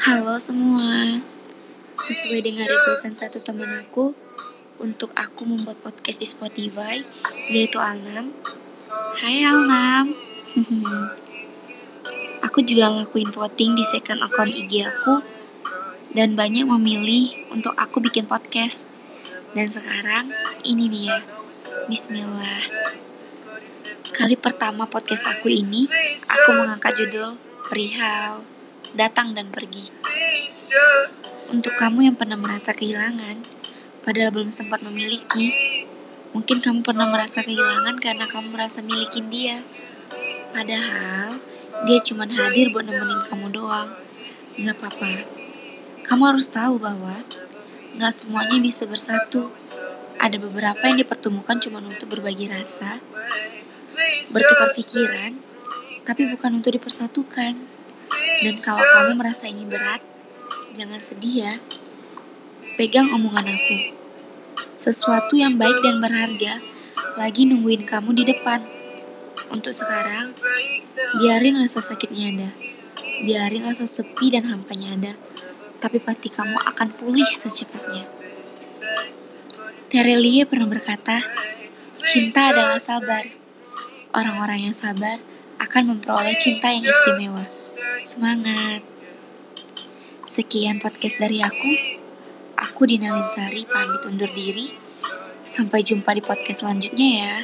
Halo semua, sesuai dengan requestan satu teman aku untuk aku membuat podcast di Spotify, yaitu Alnam. Hai Alnam, aku juga ngelakuin voting di second account IG aku dan banyak memilih untuk aku bikin podcast. Dan sekarang ini dia, Bismillah. Kali pertama podcast aku ini, aku mengangkat judul Perihal datang dan pergi. Untuk kamu yang pernah merasa kehilangan, padahal belum sempat memiliki, mungkin kamu pernah merasa kehilangan karena kamu merasa milikin dia. Padahal dia cuma hadir buat nemenin kamu doang. Gak apa-apa. Kamu harus tahu bahwa gak semuanya bisa bersatu. Ada beberapa yang dipertemukan cuma untuk berbagi rasa, bertukar pikiran, tapi bukan untuk dipersatukan. Dan kalau kamu merasa ini berat, jangan sedih ya. Pegang omongan aku. Sesuatu yang baik dan berharga lagi nungguin kamu di depan. Untuk sekarang, biarin rasa sakitnya ada. Biarin rasa sepi dan hampanya ada. Tapi pasti kamu akan pulih secepatnya. Terelie pernah berkata, cinta adalah sabar. Orang-orang yang sabar akan memperoleh cinta yang istimewa. Semangat. Sekian podcast dari aku. Aku Dina Winsari pamit undur diri. Sampai jumpa di podcast selanjutnya ya.